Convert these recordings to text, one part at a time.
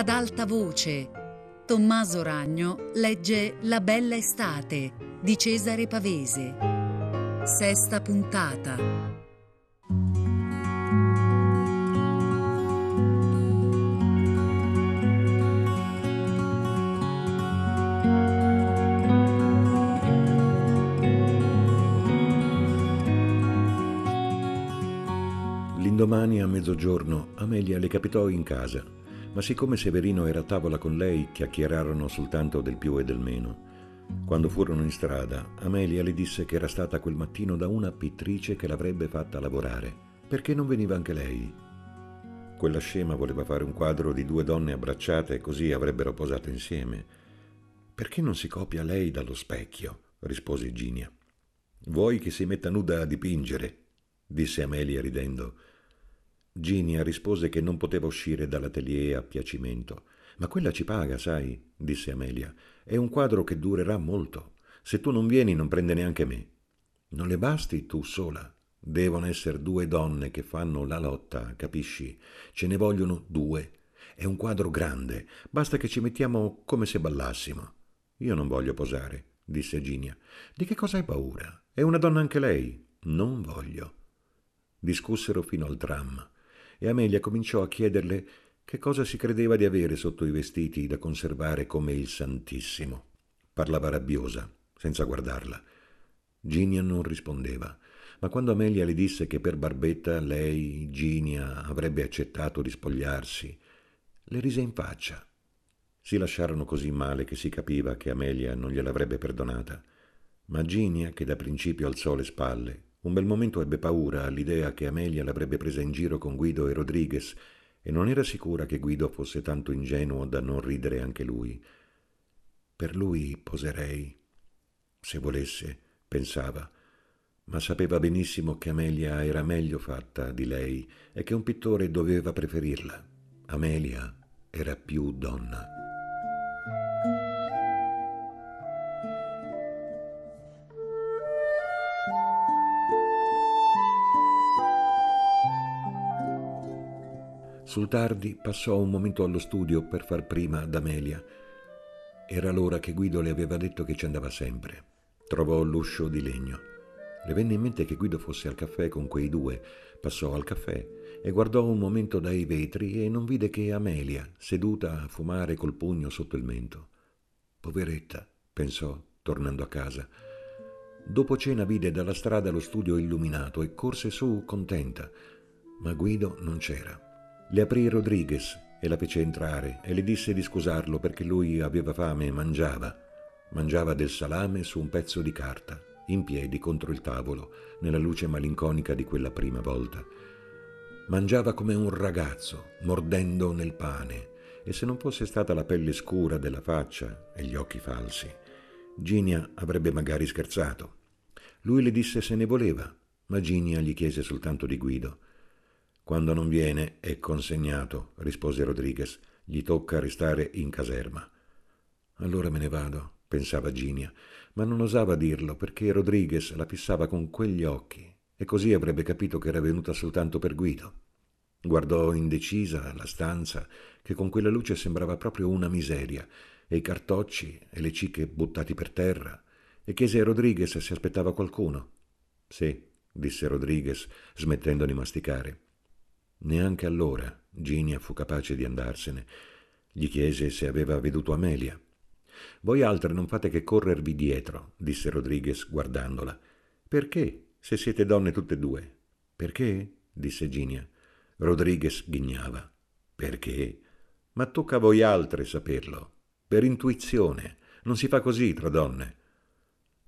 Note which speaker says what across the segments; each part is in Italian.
Speaker 1: ad alta voce. Tommaso Ragno legge La bella estate di Cesare Pavese. Sesta puntata.
Speaker 2: L'indomani a mezzogiorno Amelia le capitò in casa, ma siccome Severino era a tavola con lei, chiacchierarono soltanto del più e del meno. Quando furono in strada, Amelia le disse che era stata quel mattino da una pittrice che l'avrebbe fatta lavorare. Perché non veniva anche lei? Quella scema voleva fare un quadro di due donne abbracciate e così avrebbero posato insieme. Perché non si copia lei dallo specchio? rispose Ginia. Vuoi che si metta nuda a dipingere? disse Amelia ridendo. Ginia rispose che non poteva uscire dall'atelier a piacimento. Ma quella ci paga, sai, disse Amelia. È un quadro che durerà molto. Se tu non vieni non prende neanche me. Non le basti tu sola. Devono essere due donne che fanno la lotta, capisci? Ce ne vogliono due. È un quadro grande, basta che ci mettiamo come se ballassimo. Io non voglio posare, disse Ginia. Di che cosa hai paura? È una donna anche lei. Non voglio. Discussero fino al tram e Amelia cominciò a chiederle che cosa si credeva di avere sotto i vestiti da conservare come il Santissimo. Parlava rabbiosa, senza guardarla. Ginia non rispondeva, ma quando Amelia le disse che per Barbetta lei, Ginia, avrebbe accettato di spogliarsi, le rise in faccia. Si lasciarono così male che si capiva che Amelia non gliel'avrebbe perdonata. Ma Ginia, che da principio alzò le spalle, un bel momento ebbe paura all'idea che Amelia l'avrebbe presa in giro con Guido e Rodriguez e non era sicura che Guido fosse tanto ingenuo da non ridere anche lui. Per lui poserei, se volesse, pensava, ma sapeva benissimo che Amelia era meglio fatta di lei e che un pittore doveva preferirla. Amelia era più donna. Sul tardi passò un momento allo studio per far prima ad Amelia. Era l'ora che Guido le aveva detto che ci andava sempre. Trovò l'uscio di legno. Le venne in mente che Guido fosse al caffè con quei due. Passò al caffè e guardò un momento dai vetri e non vide che Amelia, seduta a fumare col pugno sotto il mento. Poveretta, pensò, tornando a casa. Dopo cena vide dalla strada lo studio illuminato e corse su contenta, ma Guido non c'era. Le aprì Rodriguez e la fece entrare e le disse di scusarlo perché lui aveva fame e mangiava. Mangiava del salame su un pezzo di carta, in piedi contro il tavolo, nella luce malinconica di quella prima volta. Mangiava come un ragazzo, mordendo nel pane, e se non fosse stata la pelle scura della faccia e gli occhi falsi, Ginia avrebbe magari scherzato. Lui le disse se ne voleva, ma Ginia gli chiese soltanto di Guido. Quando non viene è consegnato, rispose Rodriguez. Gli tocca restare in caserma. Allora me ne vado, pensava Ginia, ma non osava dirlo perché Rodriguez la fissava con quegli occhi e così avrebbe capito che era venuta soltanto per Guido. Guardò indecisa la stanza che con quella luce sembrava proprio una miseria e i cartocci e le cicche buttati per terra e chiese a Rodriguez se aspettava qualcuno. Sì, disse Rodriguez, smettendo di masticare. Neanche allora Ginia fu capace di andarsene. Gli chiese se aveva veduto Amelia. Voi altre non fate che corrervi dietro, disse Rodriguez guardandola. Perché, se siete donne tutte e due? Perché? disse Ginia. Rodriguez ghignava. Perché? Ma tocca a voi altre saperlo. Per intuizione. Non si fa così tra donne.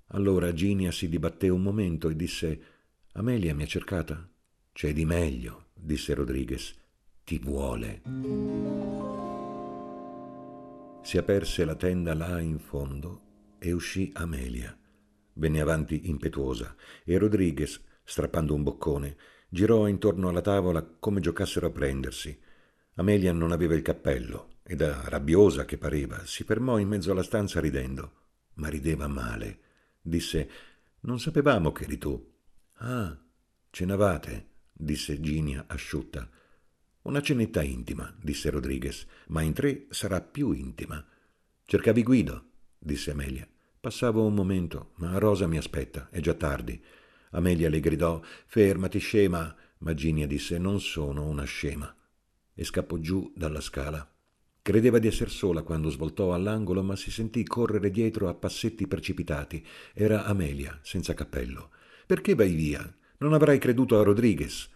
Speaker 2: Allora Ginia si dibatté un momento e disse Amelia mi ha cercata? C'è di meglio disse Rodriguez. Ti vuole. Si aperse la tenda là in fondo e uscì Amelia. Venne avanti impetuosa e Rodriguez, strappando un boccone, girò intorno alla tavola come giocassero a prendersi. Amelia non aveva il cappello e da rabbiosa che pareva si fermò in mezzo alla stanza ridendo. Ma rideva male. Disse: Non sapevamo che eri tu. Ah, cenavate? Disse Ginia asciutta. Una cenetta intima, disse Rodriguez, ma in tre sarà più intima. Cercavi Guido, disse Amelia. Passavo un momento, ma Rosa mi aspetta, è già tardi. Amelia le gridò Fermati, scema. Ma Ginia disse Non sono una scema. E scappò giù dalla scala. Credeva di esser sola quando svoltò all'angolo, ma si sentì correre dietro a passetti precipitati. Era Amelia, senza cappello. Perché vai via? Non avrai creduto a Rodriguez.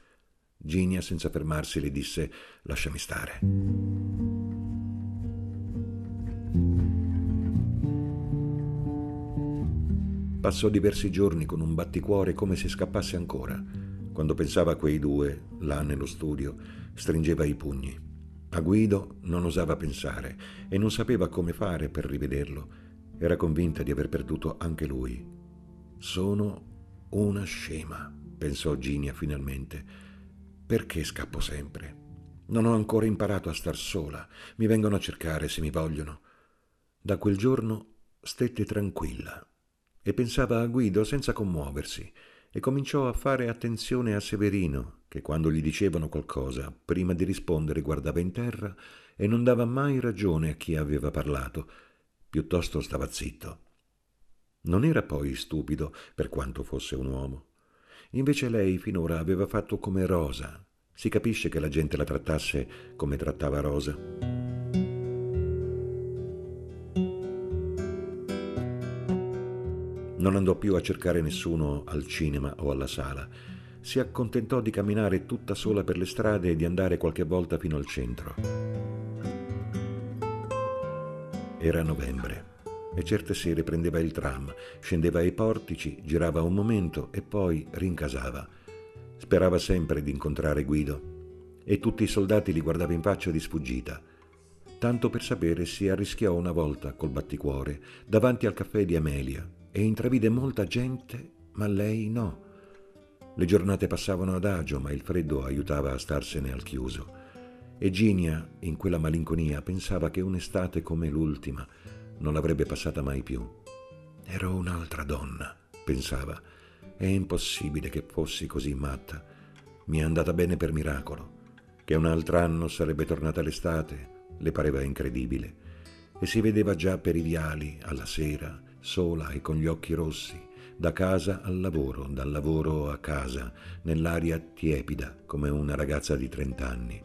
Speaker 2: Ginia, senza fermarsi, le disse Lasciami stare. Passò diversi giorni con un batticuore come se scappasse ancora. Quando pensava a quei due, là nello studio, stringeva i pugni. A Guido non osava pensare e non sapeva come fare per rivederlo. Era convinta di aver perduto anche lui. Sono una scema, pensò Ginia finalmente. Perché scappo sempre? Non ho ancora imparato a star sola. Mi vengono a cercare se mi vogliono. Da quel giorno stette tranquilla e pensava a Guido senza commuoversi e cominciò a fare attenzione a Severino, che quando gli dicevano qualcosa, prima di rispondere guardava in terra e non dava mai ragione a chi aveva parlato, piuttosto stava zitto. Non era poi stupido, per quanto fosse un uomo. Invece lei finora aveva fatto come Rosa. Si capisce che la gente la trattasse come trattava Rosa. Non andò più a cercare nessuno al cinema o alla sala. Si accontentò di camminare tutta sola per le strade e di andare qualche volta fino al centro. Era novembre e certe sere prendeva il tram, scendeva ai portici, girava un momento e poi rincasava. Sperava sempre di incontrare Guido e tutti i soldati li guardava in faccia di sfuggita. Tanto per sapere si arrischiò una volta col batticuore davanti al caffè di Amelia e intravide molta gente, ma lei no. Le giornate passavano adagio, ma il freddo aiutava a starsene al chiuso. E Ginia, in quella malinconia, pensava che un'estate come l'ultima, non l'avrebbe passata mai più. Ero un'altra donna, pensava. È impossibile che fossi così matta. Mi è andata bene per miracolo. Che un altro anno sarebbe tornata l'estate le pareva incredibile. E si vedeva già per i viali, alla sera, sola e con gli occhi rossi, da casa al lavoro, dal lavoro a casa, nell'aria tiepida come una ragazza di trent'anni.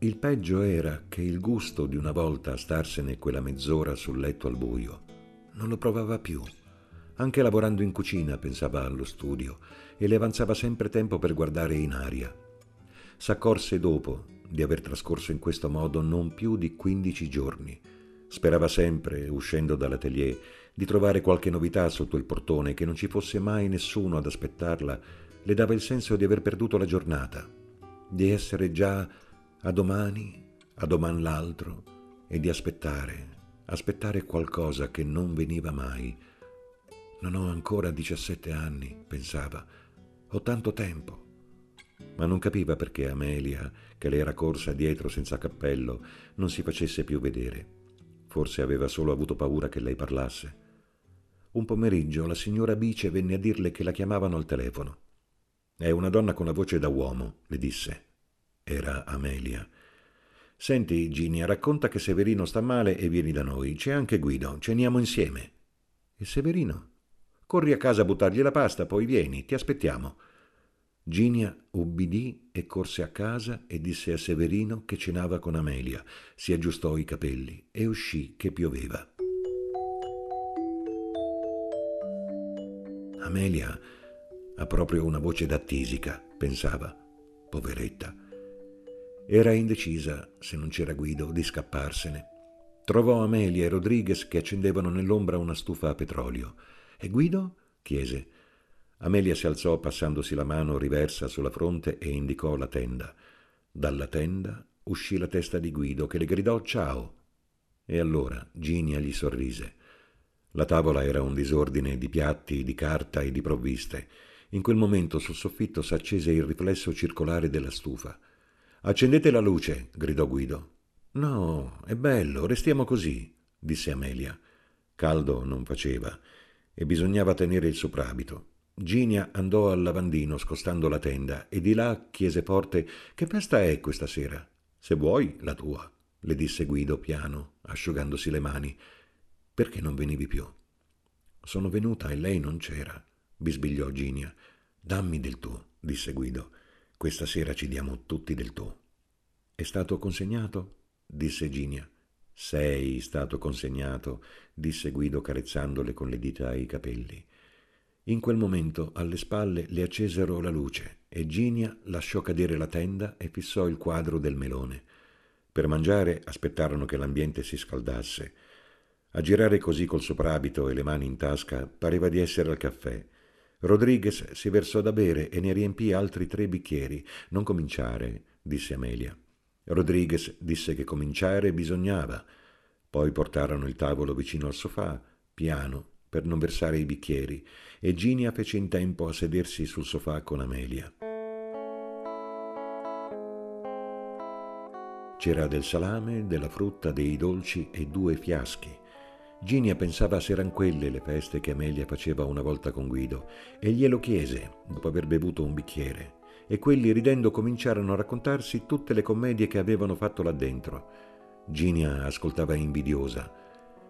Speaker 2: Il peggio era che il gusto di una volta a starsene quella mezz'ora sul letto al buio non lo provava più. Anche lavorando in cucina pensava allo studio e le avanzava sempre tempo per guardare in aria. S'accorse dopo di aver trascorso in questo modo non più di quindici giorni. Sperava sempre, uscendo dall'atelier, di trovare qualche novità sotto il portone, che non ci fosse mai nessuno ad aspettarla, le dava il senso di aver perduto la giornata, di essere già a domani, a doman l'altro, e di aspettare, aspettare qualcosa che non veniva mai. Non ho ancora 17 anni, pensava, ho tanto tempo. Ma non capiva perché Amelia, che le era corsa dietro senza cappello, non si facesse più vedere. Forse aveva solo avuto paura che lei parlasse. Un pomeriggio la signora Bice venne a dirle che la chiamavano al telefono. È una donna con la voce da uomo, le disse. Era Amelia. Senti, Ginia, racconta che Severino sta male e vieni da noi. C'è anche Guido, ceniamo insieme. E Severino? Corri a casa a buttargli la pasta, poi vieni, ti aspettiamo. Ginia ubbidì e corse a casa e disse a Severino che cenava con Amelia, si aggiustò i capelli e uscì che pioveva. Amelia ha proprio una voce da tisica, pensava, poveretta. Era indecisa, se non c'era Guido, di scapparsene. Trovò Amelia e Rodriguez che accendevano nell'ombra una stufa a petrolio. E Guido? chiese. Amelia si alzò passandosi la mano riversa sulla fronte e indicò la tenda. Dalla tenda uscì la testa di Guido che le gridò ciao. E allora Ginia gli sorrise. La tavola era un disordine di piatti, di carta e di provviste. In quel momento sul soffitto s'accese il riflesso circolare della stufa. Accendete la luce, gridò Guido. No, è bello, restiamo così, disse Amelia. Caldo non faceva e bisognava tenere il soprabito. Ginia andò al lavandino scostando la tenda e di là chiese forte Che festa è questa sera? Se vuoi, la tua, le disse Guido piano, asciugandosi le mani. Perché non venivi più? Sono venuta e lei non c'era, bisbigliò Ginia. Dammi del tuo, disse Guido. Questa sera ci diamo tutti del tuo. È stato consegnato? disse Ginia. Sei stato consegnato, disse Guido carezzandole con le dita i capelli. In quel momento alle spalle le accesero la luce e Ginia lasciò cadere la tenda e fissò il quadro del melone. Per mangiare aspettarono che l'ambiente si scaldasse. A girare così col soprabito e le mani in tasca pareva di essere al caffè. Rodriguez si versò da bere e ne riempì altri tre bicchieri. Non cominciare, disse Amelia. Rodriguez disse che cominciare bisognava. Poi portarono il tavolo vicino al sofà, piano, per non versare i bicchieri, e Ginia fece in tempo a sedersi sul sofà con Amelia. C'era del salame, della frutta, dei dolci e due fiaschi. Ginia pensava se eran quelle le feste che Amelia faceva una volta con Guido e glielo chiese dopo aver bevuto un bicchiere e quelli ridendo cominciarono a raccontarsi tutte le commedie che avevano fatto là dentro. Ginia ascoltava invidiosa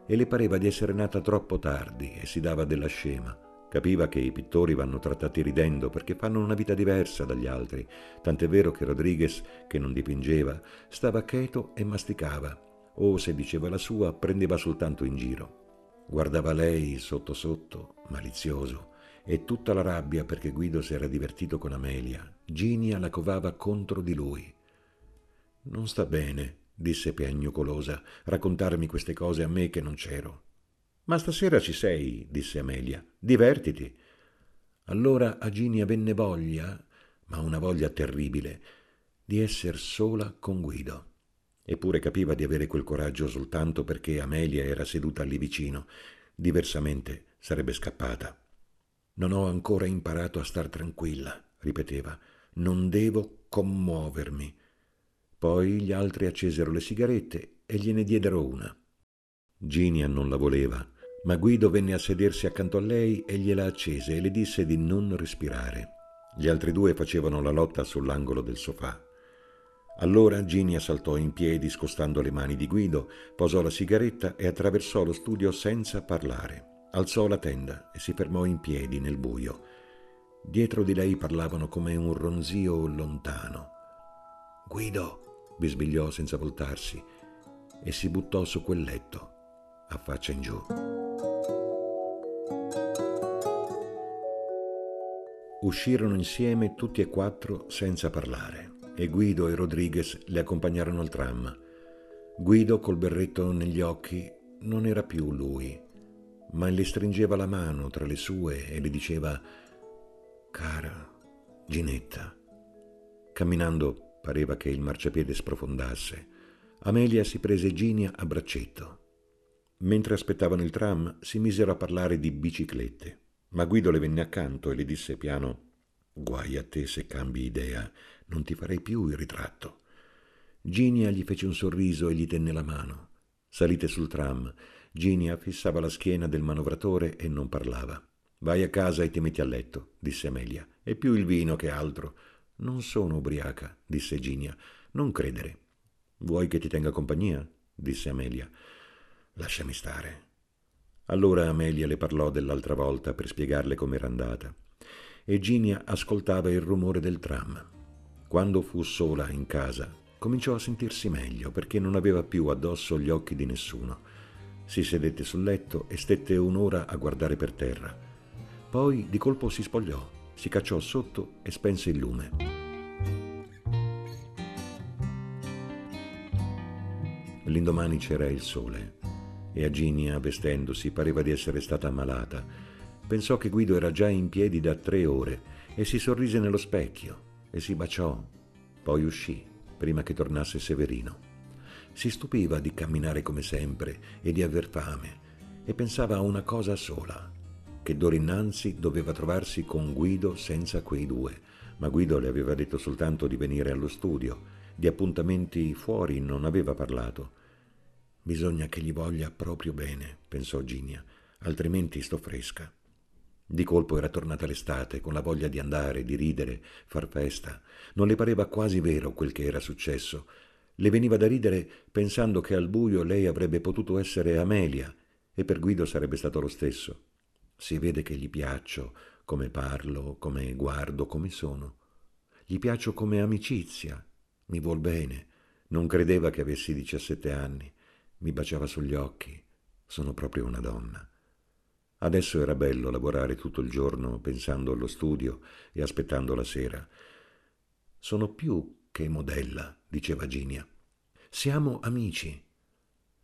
Speaker 2: e le pareva di essere nata troppo tardi e si dava della scema. Capiva che i pittori vanno trattati ridendo perché fanno una vita diversa dagli altri, tant'è vero che Rodriguez, che non dipingeva, stava cheto e masticava, o se diceva la sua prendeva soltanto in giro. Guardava lei sotto sotto, malizioso, e tutta la rabbia perché Guido si era divertito con Amelia. Ginia la covava contro di lui. Non sta bene, disse piagnucolosa, raccontarmi queste cose a me che non c'ero. Ma stasera ci sei, disse Amelia. Divertiti. Allora a Ginia venne voglia, ma una voglia terribile, di esser sola con Guido. Eppure capiva di avere quel coraggio soltanto perché Amelia era seduta lì vicino. Diversamente sarebbe scappata. Non ho ancora imparato a star tranquilla, ripeteva. Non devo commuovermi. Poi gli altri accesero le sigarette e gliene diedero una. Ginia non la voleva, ma Guido venne a sedersi accanto a lei e gliela accese e le disse di non respirare. Gli altri due facevano la lotta sull'angolo del sofà. Allora Ginia saltò in piedi scostando le mani di Guido, posò la sigaretta e attraversò lo studio senza parlare. Alzò la tenda e si fermò in piedi nel buio. Dietro di lei parlavano come un ronzio lontano. Guido, bisbigliò senza voltarsi, e si buttò su quel letto, a faccia in giù. Uscirono insieme tutti e quattro senza parlare e Guido e Rodriguez le accompagnarono al tram. Guido, col berretto negli occhi, non era più lui ma le stringeva la mano tra le sue e le diceva Cara Ginetta. Camminando pareva che il marciapiede sprofondasse. Amelia si prese Ginia a braccetto. Mentre aspettavano il tram si misero a parlare di biciclette, ma Guido le venne accanto e le disse piano Guai a te se cambi idea, non ti farei più il ritratto. Ginia gli fece un sorriso e gli tenne la mano. Salite sul tram Ginia fissava la schiena del manovratore e non parlava. Vai a casa e ti metti a letto, disse Amelia. E più il vino che altro. Non sono ubriaca, disse Ginia. Non credere. Vuoi che ti tenga compagnia? disse Amelia. Lasciami stare. Allora Amelia le parlò dell'altra volta per spiegarle com'era andata. E Ginia ascoltava il rumore del tram. Quando fu sola in casa, cominciò a sentirsi meglio perché non aveva più addosso gli occhi di nessuno. Si sedette sul letto e stette un'ora a guardare per terra. Poi di colpo si spogliò, si cacciò sotto e spense il lume. L'indomani c'era il sole e a Ginia, vestendosi, pareva di essere stata ammalata. Pensò che Guido era già in piedi da tre ore e si sorrise nello specchio e si baciò. Poi uscì, prima che tornasse Severino. Si stupiva di camminare come sempre e di aver fame e pensava a una cosa sola, che d'ora innanzi doveva trovarsi con Guido senza quei due, ma Guido le aveva detto soltanto di venire allo studio, di appuntamenti fuori non aveva parlato. Bisogna che gli voglia proprio bene, pensò Ginia, altrimenti sto fresca. Di colpo era tornata l'estate, con la voglia di andare, di ridere, far festa. Non le pareva quasi vero quel che era successo. Le veniva da ridere pensando che al buio lei avrebbe potuto essere Amelia e per Guido sarebbe stato lo stesso. Si vede che gli piaccio, come parlo, come guardo, come sono. Gli piaccio come amicizia, mi vuol bene. Non credeva che avessi 17 anni. Mi baciava sugli occhi. Sono proprio una donna. Adesso era bello lavorare tutto il giorno pensando allo studio e aspettando la sera. Sono più che modella, diceva Ginia. Siamo amici.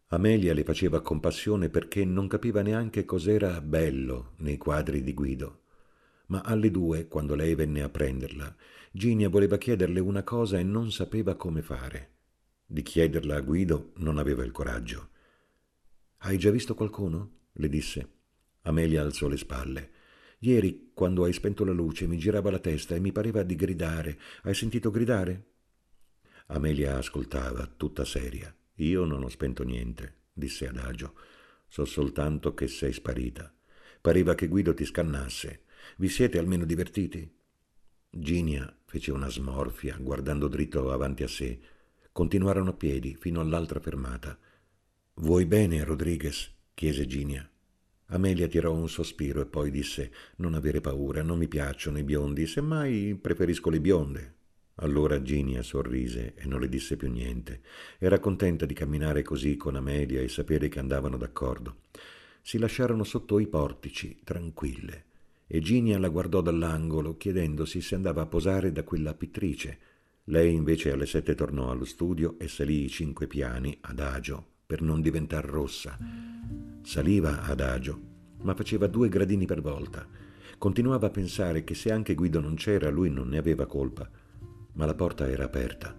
Speaker 2: Amelia le faceva compassione perché non capiva neanche cos'era bello nei quadri di Guido. Ma alle due, quando lei venne a prenderla, Ginia voleva chiederle una cosa e non sapeva come fare. Di chiederla a Guido non aveva il coraggio. Hai già visto qualcuno? le disse. Amelia alzò le spalle. Ieri, quando hai spento la luce, mi girava la testa e mi pareva di gridare. Hai sentito gridare? Amelia ascoltava, tutta seria. Io non ho spento niente, disse adagio. So soltanto che sei sparita. Pareva che Guido ti scannasse. Vi siete almeno divertiti? Ginia fece una smorfia, guardando dritto avanti a sé. Continuarono a piedi fino all'altra fermata. Vuoi bene, Rodriguez? chiese Ginia. Amelia tirò un sospiro e poi disse Non avere paura, non mi piacciono i biondi, semmai preferisco le bionde. Allora Ginia sorrise e non le disse più niente. Era contenta di camminare così con Amelia e sapere che andavano d'accordo. Si lasciarono sotto i portici, tranquille, e Ginia la guardò dall'angolo chiedendosi se andava a posare da quella pittrice. Lei invece alle sette tornò allo studio e salì i cinque piani, adagio, per non diventar rossa. Saliva adagio, ma faceva due gradini per volta. Continuava a pensare che se anche Guido non c'era, lui non ne aveva colpa. Ma la porta era aperta.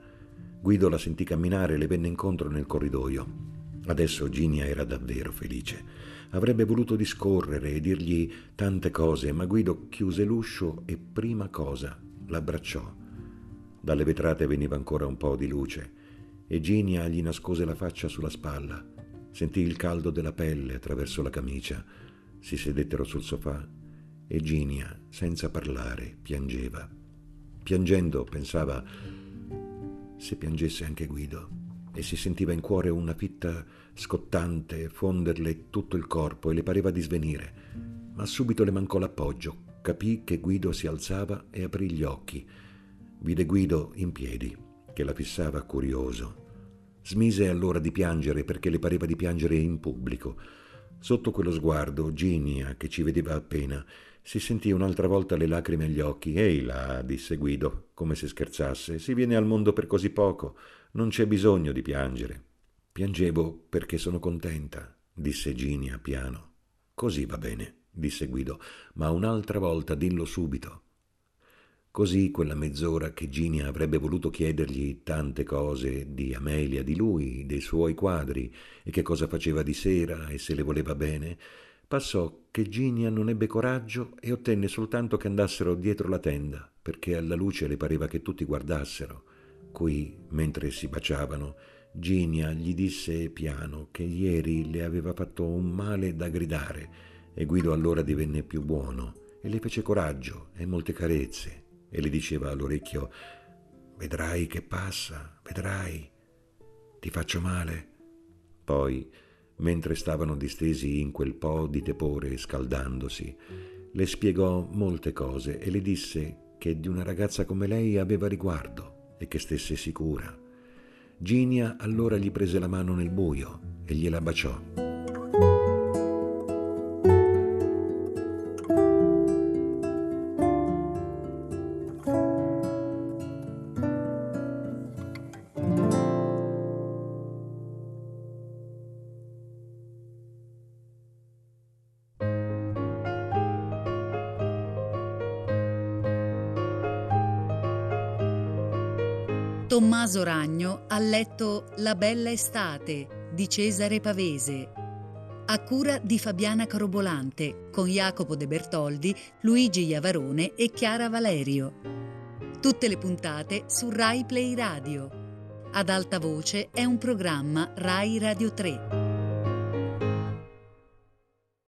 Speaker 2: Guido la sentì camminare e le venne incontro nel corridoio. Adesso Ginia era davvero felice. Avrebbe voluto discorrere e dirgli tante cose, ma Guido chiuse l'uscio e prima cosa l'abbracciò. Dalle vetrate veniva ancora un po' di luce e Ginia gli nascose la faccia sulla spalla. Sentì il caldo della pelle attraverso la camicia. Si sedettero sul sofà e Ginia, senza parlare, piangeva. Piangendo pensava se piangesse anche Guido e si sentiva in cuore una fitta scottante fonderle tutto il corpo e le pareva di svenire. Ma subito le mancò l'appoggio. Capì che Guido si alzava e aprì gli occhi. Vide Guido in piedi che la fissava curioso. Smise allora di piangere perché le pareva di piangere in pubblico. Sotto quello sguardo, Ginia, che ci vedeva appena, si sentì un'altra volta le lacrime agli occhi. Ehi là, disse Guido, come se scherzasse, si viene al mondo per così poco, non c'è bisogno di piangere. Piangevo perché sono contenta, disse Ginia piano. Così va bene, disse Guido, ma un'altra volta dillo subito. Così quella mezz'ora che Ginia avrebbe voluto chiedergli tante cose di Amelia, di lui, dei suoi quadri, e che cosa faceva di sera e se le voleva bene, passò che Ginia non ebbe coraggio e ottenne soltanto che andassero dietro la tenda, perché alla luce le pareva che tutti guardassero. Qui, mentre si baciavano, Ginia gli disse piano che ieri le aveva fatto un male da gridare e Guido allora divenne più buono e le fece coraggio e molte carezze e le diceva all'orecchio Vedrai che passa, vedrai, ti faccio male. Poi, mentre stavano distesi in quel po' di tepore scaldandosi, le spiegò molte cose e le disse che di una ragazza come lei aveva riguardo e che stesse sicura. Ginia allora gli prese la mano nel buio e gliela baciò.
Speaker 1: Tommaso Ragno ha letto La bella estate di Cesare Pavese, a cura di Fabiana Carobolante, con Jacopo De Bertoldi, Luigi Iavarone e Chiara Valerio. Tutte le puntate su Rai Play Radio. Ad alta voce è un programma Rai Radio 3.